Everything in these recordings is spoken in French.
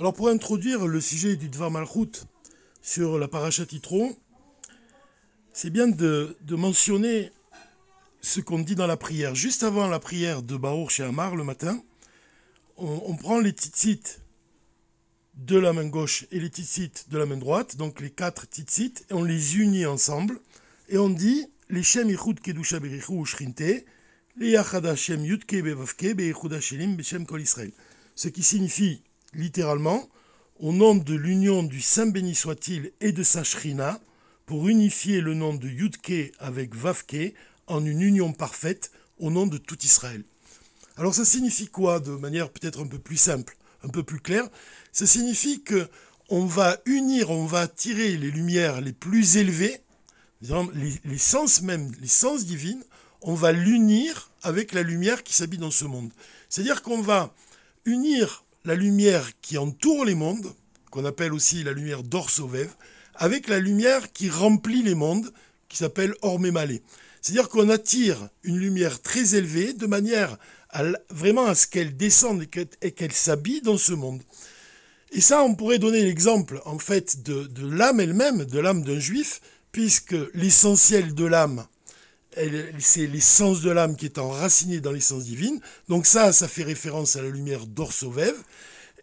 Alors pour introduire le sujet du Dvar Malchut sur la paracha Titro, c'est bien de, mentionner ce qu'on dit dans la prière. Juste avant la prière de Baruch chez Amar le matin, on, prend les tzitzit de la main gauche et les tzitzit de la main droite, donc les quatre tzitzit, et on les unit ensemble, et on dit les Shem Kedusha Yudke Kol. Ce qui signifie littéralement au nom de l'union du Saint béni soit-il et de sa Shrina, pour unifier le nom de Yudke avec Vavke en une union parfaite au nom de tout Israël. Alors ça signifie quoi de manière peut-être un peu plus simple, un peu plus claire? Ça signifie que on va unir, on va attirer les lumières les plus élevées, les, sens même, les sens divines, on va l'unir avec la lumière qui s'habille dans ce monde. C'est-à-dire qu'on va unir la lumière qui entoure les mondes, qu'on appelle aussi la lumière d'Orsovev, avec la lumière qui remplit les mondes, qui s'appelle Ormémalé. C'est-à-dire qu'on attire une lumière très élevée de manière vraiment à ce qu'elle descende et qu'elle s'habille dans ce monde. Et ça, on pourrait donner l'exemple en fait de l'âme elle-même, de l'âme d'un juif, puisque l'essentiel de l'âme, c'est l'essence de l'âme qui est enracinée dans l'essence divine. Donc ça, ça fait référence à la lumière d'Orsovev.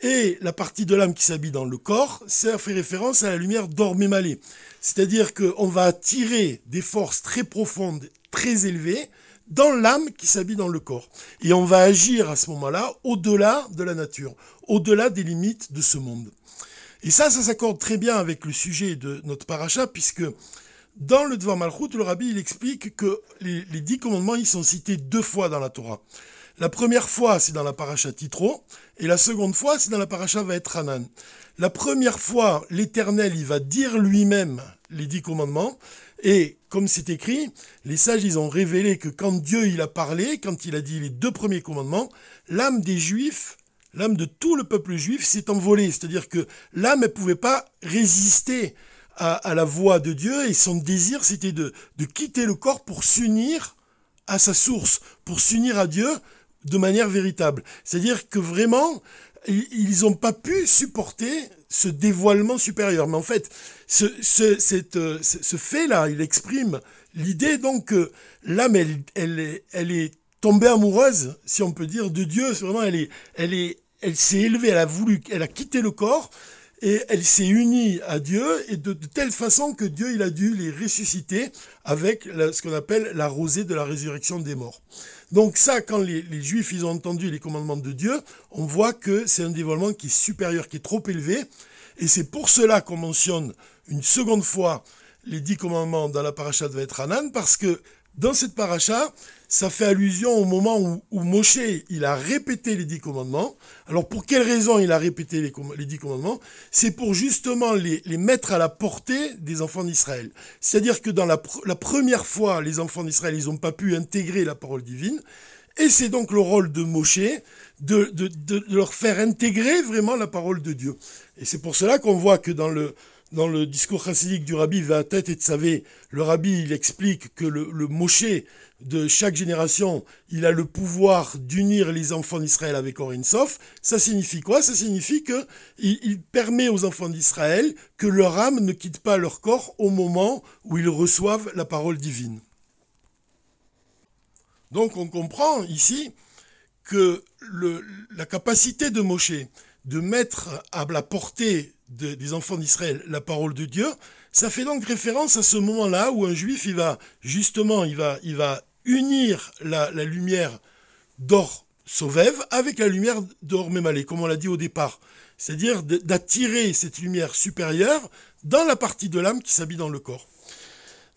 Et la partie de l'âme qui s'habille dans le corps, ça fait référence à la lumière d'Ormémalé. C'est-à-dire qu'on va attirer des forces très profondes, très élevées, dans l'âme qui s'habille dans le corps. Et on va agir à ce moment-là au-delà de la nature, au-delà des limites de ce monde. Et ça, ça s'accorde très bien avec le sujet de notre paracha, puisque dans le Dvar Malchut, le rabbi explique que les, dix commandements ils sont cités deux fois dans la Torah. La première fois, c'est dans la paracha Titro, et la seconde fois, c'est dans la paracha Vaetranan. La première fois, l'Éternel, il va dire lui-même les dix commandements, et comme c'est écrit, les sages, ils ont révélé que quand Dieu, il a parlé, quand il a dit les deux premiers commandements, l'âme des Juifs, l'âme de tout le peuple juif s'est envolée. C'est-à-dire que l'âme, ne pouvait pas résister à, la voix de Dieu et son désir c'était de, de quitter le corps pour s'unir à sa source, pour s'unir à Dieu de manière véritable. C'est-à-dire que vraiment, ils n'ont pas pu supporter ce dévoilement supérieur. Mais en fait, ce, ce, cette, ce fait-là, il exprime l'idée donc que l'âme, elle, elle, est, elle est tombée amoureuse, si on peut dire, de Dieu. Vraiment, elle elle est, elle s'est élevée, elle a voulu, elle a quitté le corps et elle s'est unie à Dieu et de, telle façon que Dieu il a dû les ressusciter avec ce qu'on appelle la rosée de la résurrection des morts. Donc ça, quand les, Juifs ils ont entendu les commandements de Dieu, on voit que c'est un dévoilement qui est supérieur, qui est trop élevé, et c'est pour cela qu'on mentionne une seconde fois les dix commandements dans la paracha de Vetranan, parce que dans cette paracha, ça fait allusion au moment où, où, Moshe il a répété les dix commandements. Alors pour quelle raison il a répété les, dix commandements? C'est pour justement les, mettre à la portée des enfants d'Israël. C'est-à-dire que dans la, première fois, les enfants d'Israël, ils n'ont pas pu intégrer la parole divine. Et c'est donc le rôle de Moshe de, de, leur faire intégrer vraiment la parole de Dieu. Et c'est pour cela qu'on voit que dans le, dans le discours chassidique du rabbi tête et Tsavé, le rabbi il explique que le, le de chaque génération, il a le pouvoir d'unir les enfants d'Israël avec Sof. Ça signifie quoi? Ça signifie que il, permet aux enfants d'Israël que leur âme ne quitte pas leur corps au moment où ils reçoivent la parole divine. Donc on comprend ici que la capacité de Moshe de mettre à la portée des enfants d'Israël la parole de Dieu, ça fait donc référence à ce moment-là où un juif, il va justement, il va, il va unir la, lumière d'or Sauvev avec la lumière d'or Mémalé, comme on l'a dit au départ. C'est-à-dire d'attirer cette lumière supérieure dans la partie de l'âme qui s'habille dans le corps.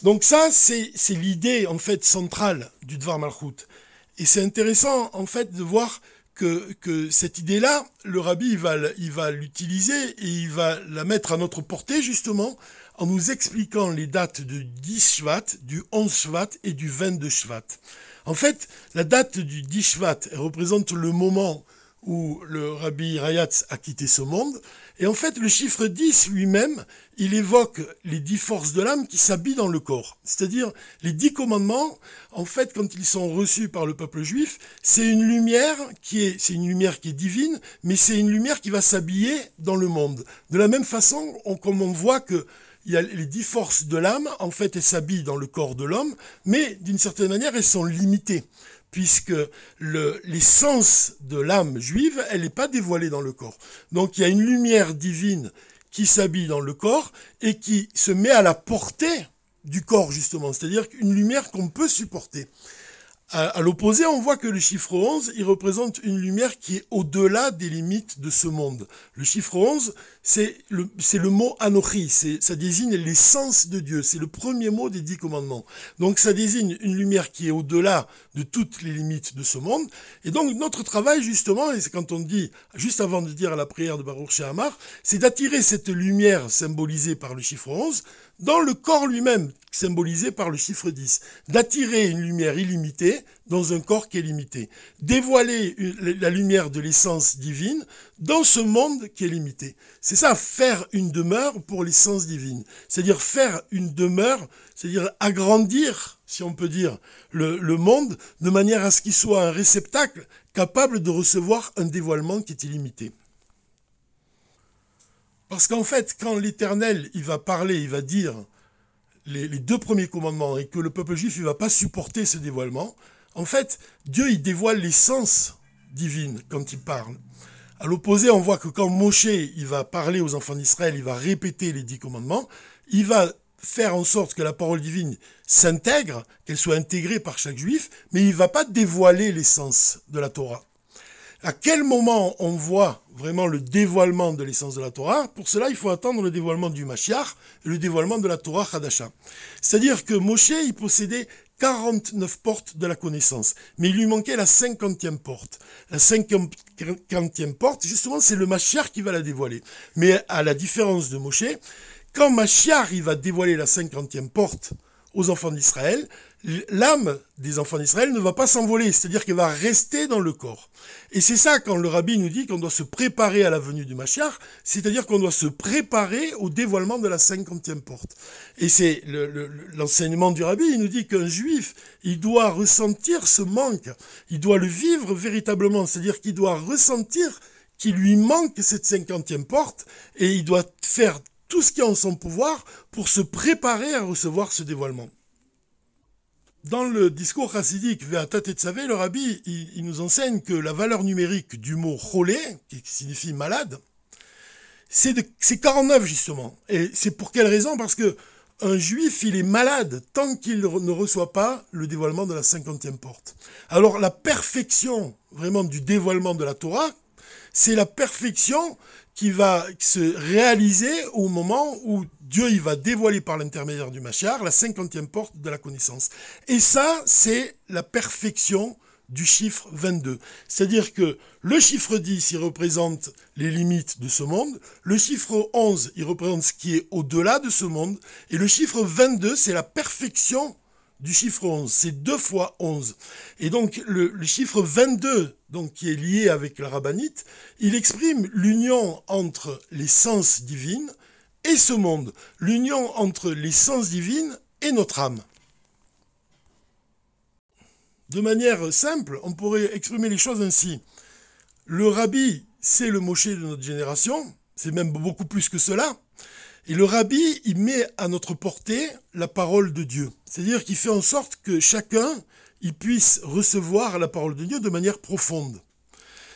Donc ça, c'est l'idée en fait centrale du Dvar Malchut. Et c'est intéressant en fait de voir que, cette idée-là, le rabbi, il va l'utiliser et il va la mettre à notre portée, justement, en nous expliquant les dates du 10 Shvat, du 11 Shvat et du 22 Shvat. En fait, la date du 10 Shvat représente le moment où le rabbi Rayatz a quitté ce monde. Et en fait, le chiffre 10 lui-même, il évoque les dix forces de l'âme qui s'habillent dans le corps. C'est-à-dire, les dix commandements, en fait, quand ils sont reçus par le peuple juif, c'est une lumière qui est, c'est une lumière qui est divine, mais c'est une lumière qui va s'habiller dans le monde. De la même façon, on, comme on voit que y a les dix forces de l'âme, en fait, elles s'habillent dans le corps de l'homme, mais d'une certaine manière, elles sont limitées puisque l'essence de l'âme juive, elle n'est pas dévoilée dans le corps. Donc il y a une lumière divine qui s'habille dans le corps et qui se met à la portée du corps, justement, c'est-à-dire une lumière qu'on peut supporter. À, l'opposé, on voit que le chiffre 11, il représente une lumière qui est au-delà des limites de ce monde. Le chiffre 11, c'est le, le mot Anochi, ça désigne l'essence de Dieu, c'est le premier mot des dix commandements. Donc ça désigne une lumière qui est au-delà de toutes les limites de ce monde. Et donc notre travail, justement, et c'est quand on dit, juste avant de dire la prière de Baruch Shehamar, c'est d'attirer cette lumière symbolisée par le chiffre 11 dans le corps lui-même, symbolisé par le chiffre 10, d'attirer une lumière illimitée dans un corps qui est limité, dévoiler la lumière de l'essence divine dans ce monde qui est limité. C'est ça, faire une demeure pour l'essence divine. C'est-à-dire faire une demeure, c'est-à-dire agrandir, si on peut dire, le, le monde de manière à ce qu'il soit un réceptacle capable de recevoir un dévoilement qui est illimité. Parce qu'en fait, quand l'Éternel, il va parler, il va dire les, deux premiers commandements et que le peuple juif, il va pas supporter ce dévoilement, en fait, Dieu, il dévoile l'essence divine quand il parle. À l'opposé, on voit que quand Moshe, il va parler aux enfants d'Israël, il va répéter les dix commandements, il va faire en sorte que la parole divine s'intègre, qu'elle soit intégrée par chaque juif, mais il va pas dévoiler l'essence de la Torah. À quel moment on voit vraiment le dévoilement de l'essence de la Torah? Pour cela, il faut attendre le dévoilement du Mashiach et le dévoilement de la Torah Hadasha. C'est-à-dire que Moshe, il possédait 49 portes de la connaissance, mais il lui manquait la cinquantième porte. La cinquantième porte, justement, c'est le Mashiach qui va la dévoiler. Mais à la différence de Moshe, quand Mashiach il va dévoiler la cinquantième porte aux enfants d'Israël, l'âme des enfants d'Israël ne va pas s'envoler, c'est-à-dire qu'elle va rester dans le corps. Et c'est ça quand le rabbi nous dit qu'on doit se préparer à la venue du Mashiach, c'est-à-dire qu'on doit se préparer au dévoilement de la cinquantième porte. Et c'est l'enseignement du rabbi, il nous dit qu'un juif, il doit ressentir ce manque, il doit le vivre véritablement, c'est-à-dire qu'il doit ressentir qu'il lui manque cette cinquantième porte, et il doit faire tout ce qui est en son pouvoir pour se préparer à recevoir ce dévoilement. Dans le discours chassidique Ve'atat et le rabbi, il, nous enseigne que la valeur numérique du mot cholé, qui signifie malade, c'est 49 justement. Et c'est pour quelle raison? Parce que un juif, il est malade tant qu'il ne reçoit pas le dévoilement de la cinquantième porte. Alors la perfection vraiment du dévoilement de la Torah, c'est la perfection qui va se réaliser au moment où Dieu il va dévoiler par l'intermédiaire du Machar la cinquantième porte de la connaissance. Et ça, c'est la perfection du chiffre 22. C'est-à-dire que le chiffre 10, il représente les limites de ce monde, le chiffre 11, il représente ce qui est au-delà de ce monde, et le chiffre 22, c'est la perfection du chiffre 11. C'est 2 fois 11. Et donc le, chiffre 22, donc, qui est lié avec la rabbinite, il exprime l'union entre l'essence divine et ce monde, l'union entre l'essence divine et notre âme. De manière simple, on pourrait exprimer les choses ainsi. Le rabbi, c'est le Moshe de notre génération, c'est même beaucoup plus que cela. Et le rabbi, il met à notre portée la parole de Dieu. C'est-à-dire qu'il fait en sorte que chacun, il puisse recevoir la parole de Dieu de manière profonde.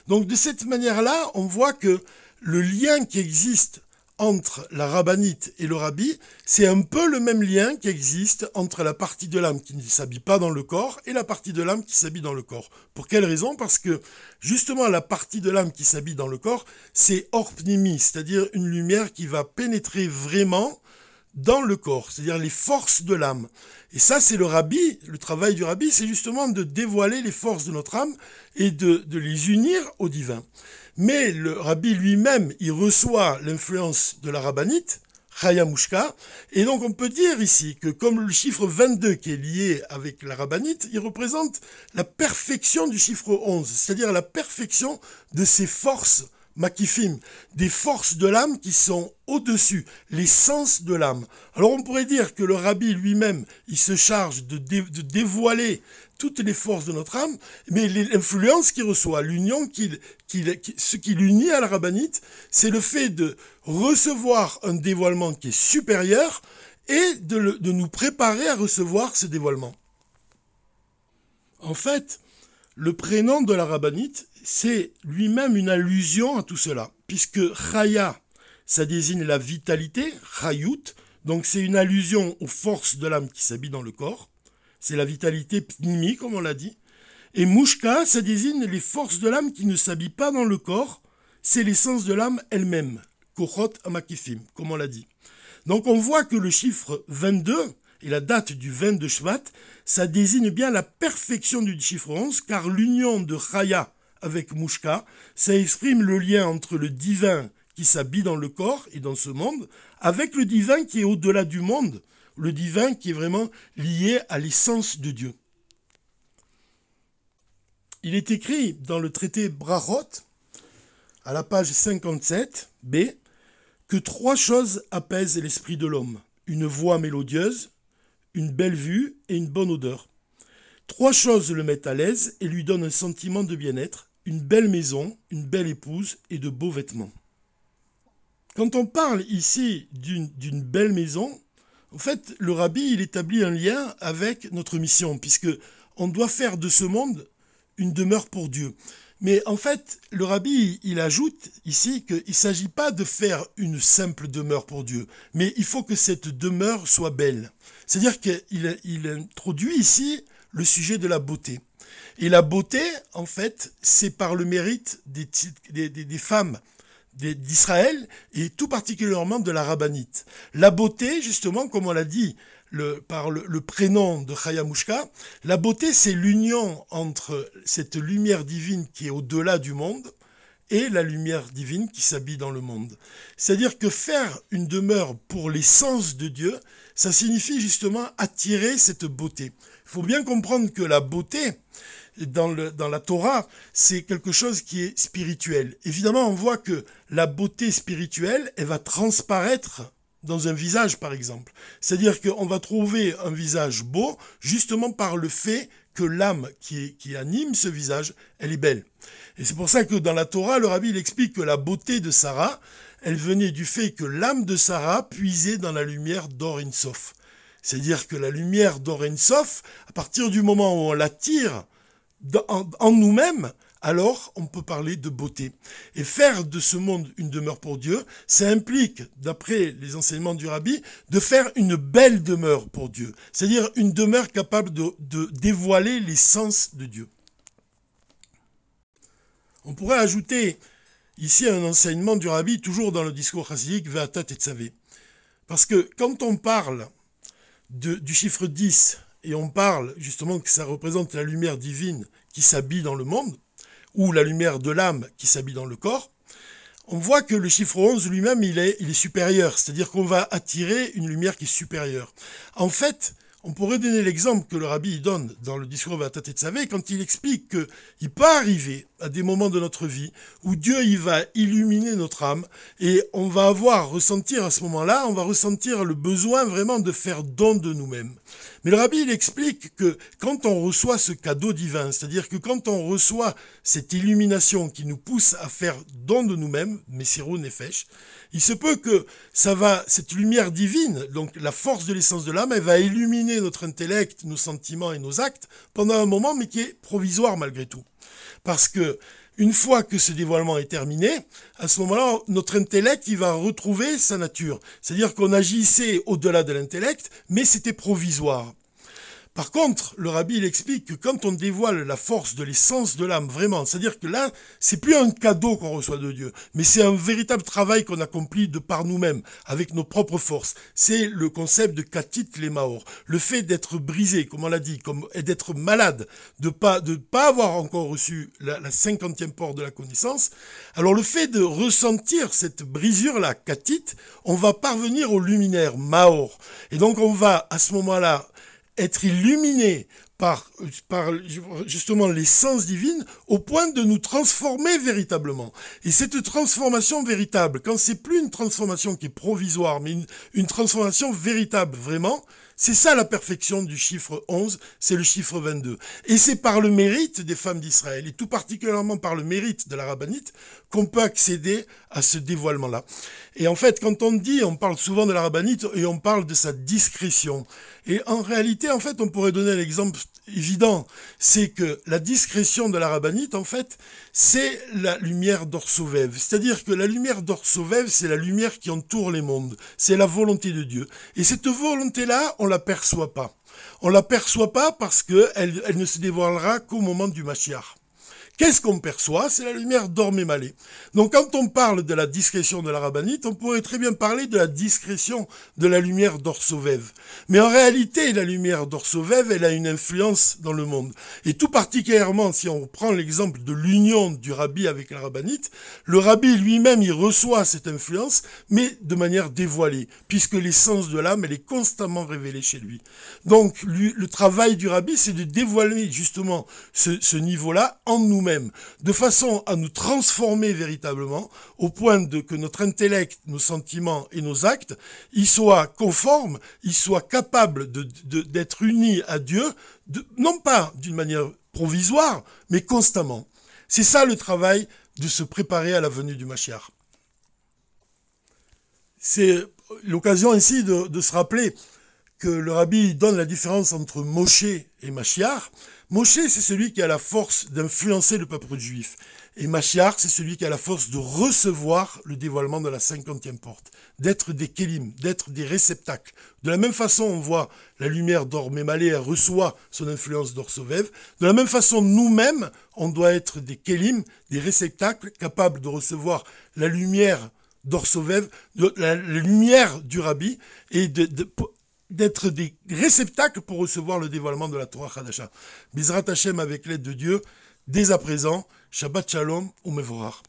Donc de cette manière-là, on voit que le lien qui existe entre la rabbinite et le rabbi, c'est un peu le même lien qui existe entre la partie de l'âme qui ne s'habille pas dans le corps et la partie de l'âme qui s'habille dans le corps. Pour quelle raison? Parce que justement la partie de l'âme qui s'habille dans le corps, c'est orpnimi, c'est-à-dire une lumière qui va pénétrer vraiment dans le corps, c'est-à-dire les forces de l'âme. Et ça, c'est le rabbi, le travail du rabbi, c'est justement de dévoiler les forces de notre âme et de, de les unir au divin. Mais le rabbi lui-même, il reçoit l'influence de la rabbinite, Chayamushka. Et donc on peut dire ici que comme le chiffre 22 qui est lié avec la rabbinite, il représente la perfection du chiffre 11, c'est-à-dire la perfection de ses forces makifim, des forces de l'âme qui sont au-dessus, l'essence de l'âme. Alors on pourrait dire que le rabbi lui-même, il se charge de, dévoiler toutes les forces de notre âme, mais l'influence qu'il reçoit, l'union ce qui l'unit à la rabbinite, c'est le fait de recevoir un dévoilement qui est supérieur et de, nous préparer à recevoir ce dévoilement. En fait, le prénom de la rabbinite, c'est lui-même une allusion à tout cela, puisque Chaya, ça désigne la vitalité, Chayut, donc c'est une allusion aux forces de l'âme qui s'habillent dans le corps, c'est la vitalité pnimi, comme on l'a dit, et Mushka, ça désigne les forces de l'âme qui ne s'habillent pas dans le corps, c'est l'essence de l'âme elle-même, Kochot Amakifim, comme on l'a dit. Donc on voit que le chiffre 22 et la date du 22 Shvat, ça désigne bien la perfection du chiffre 11, car l'union de Chaya avec Mouchka, ça exprime le lien entre le divin qui s'habille dans le corps et dans ce monde, avec le divin qui est au-delà du monde, le divin qui est vraiment lié à l'essence de Dieu. Il est écrit dans le traité Brachot, à la page 57, B, que trois choses apaisent l'esprit de l'homme. Une voix mélodieuse, une belle vue et une bonne odeur. Trois choses le mettent à l'aise et lui donnent un sentiment de bien-être, une belle maison, une belle épouse et de beaux vêtements. Quand on parle ici d'une belle maison, en fait, le rabbi, il établit un lien avec notre mission, puisque on doit faire de ce monde une demeure pour Dieu. Mais en fait, le rabbi, il ajoute ici qu'il ne s'agit pas de faire une simple demeure pour Dieu, mais il faut que cette demeure soit belle. C'est-à-dire qu'il il introduit ici le sujet de la beauté. Et la beauté, en fait, c'est par le mérite des, femmes d'Israël et tout particulièrement de la rabbinite. La beauté, justement, comme on l'a dit par le, prénom de Chayamushka, la beauté, c'est l'union entre cette lumière divine qui est au-delà du monde et la lumière divine qui s'habille dans le monde. C'est-à-dire que faire une demeure pour l'essence de Dieu, ça signifie justement attirer cette beauté. Il faut bien comprendre que la beauté, dans, le, dans la Torah, c'est quelque chose qui est spirituel. Évidemment, on voit que la beauté spirituelle, elle va transparaître dans un visage, par exemple. C'est-à-dire qu'on va trouver un visage beau justement par le fait que l'âme qui, qui, anime ce visage, elle est belle. Et c'est pour ça que dans la Torah, le rabbi il explique que la beauté de Sarah, elle venait du fait que l'âme de Sarah puisait dans la lumière d'Orin Sof. C'est-à-dire que la lumière d'Orin Sof, à partir du moment où on l'attire en, nous-mêmes, alors on peut parler de beauté. Et faire de ce monde une demeure pour Dieu, ça implique, d'après les enseignements du rabbi, de faire une belle demeure pour Dieu. C'est-à-dire une demeure capable de, dévoiler l'essence de Dieu. On pourrait ajouter ici un enseignement du rabbi, toujours dans le discours chassidique, Ve'atat et Tzavé. Parce que quand on parle du chiffre 10, et on parle justement que ça représente la lumière divine qui s'habille dans le monde, ou la lumière de l'âme qui s'habille dans le corps, on voit que le chiffre 11 lui-même, il est, supérieur, c'est-à-dire qu'on va attirer une lumière qui est supérieure. En fait, on pourrait donner l'exemple que le rabbi donne dans le discours de Tzavé quand il explique qu'il peut arriver à des moments de notre vie où Dieu va illuminer notre âme et on va avoir ressentir à ce moment-là, on va ressentir le besoin vraiment de faire don de nous-mêmes. Mais le rabbi il explique que quand on reçoit ce cadeau divin, c'est-à-dire que quand on reçoit cette illumination qui nous pousse à faire don de nous-mêmes, Messirou Nefesh, il se peut que ça va, cette lumière divine, donc la force de l'essence de l'âme, elle va illuminer notre intellect, nos sentiments et nos actes pendant un moment, mais qui est provisoire malgré tout. Parce que une fois que ce dévoilement est terminé, à ce moment-là, notre intellect, il va retrouver sa nature. C'est-à-dire qu'on agissait au-delà de l'intellect, mais c'était provisoire. Par contre, le rabbi il explique que quand on dévoile la force de l'essence de l'âme, vraiment, c'est-à-dire que là, c'est plus un cadeau qu'on reçoit de Dieu, mais c'est un véritable travail qu'on accomplit de par nous-mêmes, avec nos propres forces. C'est le concept de katit les maor, le fait d'être brisé, comme on l'a dit, comme et d'être malade, de pas de pas avoir encore reçu la, cinquantième porte de la connaissance. Alors le fait de ressentir cette brisure là, katit, on va parvenir au luminaire maor, et donc on va à ce moment-là être illuminé par, par justement l'essence divine au point de nous transformer véritablement. Et cette transformation véritable, quand c'est plus une transformation qui est provisoire, mais une transformation véritable vraiment, c'est ça la perfection du chiffre 11, c'est le chiffre 22. Et c'est par le mérite des femmes d'Israël, et tout particulièrement par le mérite de la rabbinite, qu'on peut accéder à ce dévoilement-là. Et en fait, quand on dit, on parle souvent de la rabbinite et on parle de sa discrétion. Et en réalité, en fait, on pourrait donner l'exemple évident, c'est que la discrétion de la rabbinite, en fait, c'est la lumière d'Orsovève. C'est-à-dire que la lumière d'Orsovève, c'est la lumière qui entoure les mondes. C'est la volonté de Dieu. Et cette volonté-là, on la perçoit pas. On la perçoit pas parce qu'elle elle ne se dévoilera qu'au moment du Mashiach. Qu'est-ce qu'on perçoit? C'est la lumière malée. Donc quand on parle de la discrétion de la rabbinite, on pourrait très bien parler de la discrétion de la lumière d'Orsovève. Mais en réalité, la lumière d'Orsovève, elle a une influence dans le monde. Et tout particulièrement, si on prend l'exemple de l'union du rabbi avec la rabbinite, le rabbi lui-même, il reçoit cette influence, mais de manière dévoilée, puisque l'essence de l'âme, elle est constamment révélée chez lui. Donc le travail du rabbi, c'est de dévoiler justement ce, ce niveau-là en nous de façon à nous transformer véritablement, au point que notre intellect, nos sentiments et nos actes, ils soient conformes, ils soient capables d'être unis à Dieu, non pas d'une manière provisoire, mais constamment. C'est ça le travail de se préparer à la venue du Mashiach. C'est l'occasion ainsi de, de se rappeler que le rabbi donne la différence entre Moshe et Mashiach. Moshe, c'est celui qui a la force d'influencer le peuple juif. Et Mashiach, c'est celui qui a la force de recevoir le dévoilement de la cinquantième porte, d'être des kélim, d'être des réceptacles. De la même façon, on voit la lumière d'Or elle reçoit son influence d'Orsovev. De la même façon, nous-mêmes, on doit être des kélim, des réceptacles capables de recevoir la lumière d'Orsovev, la, lumière du rabbi, et de, d'être des réceptacles pour recevoir le dévoilement de la Torah Hadasha. Bizrat Hashem avec l'aide de Dieu, dès à présent, Shabbat Shalom ou Mevorach.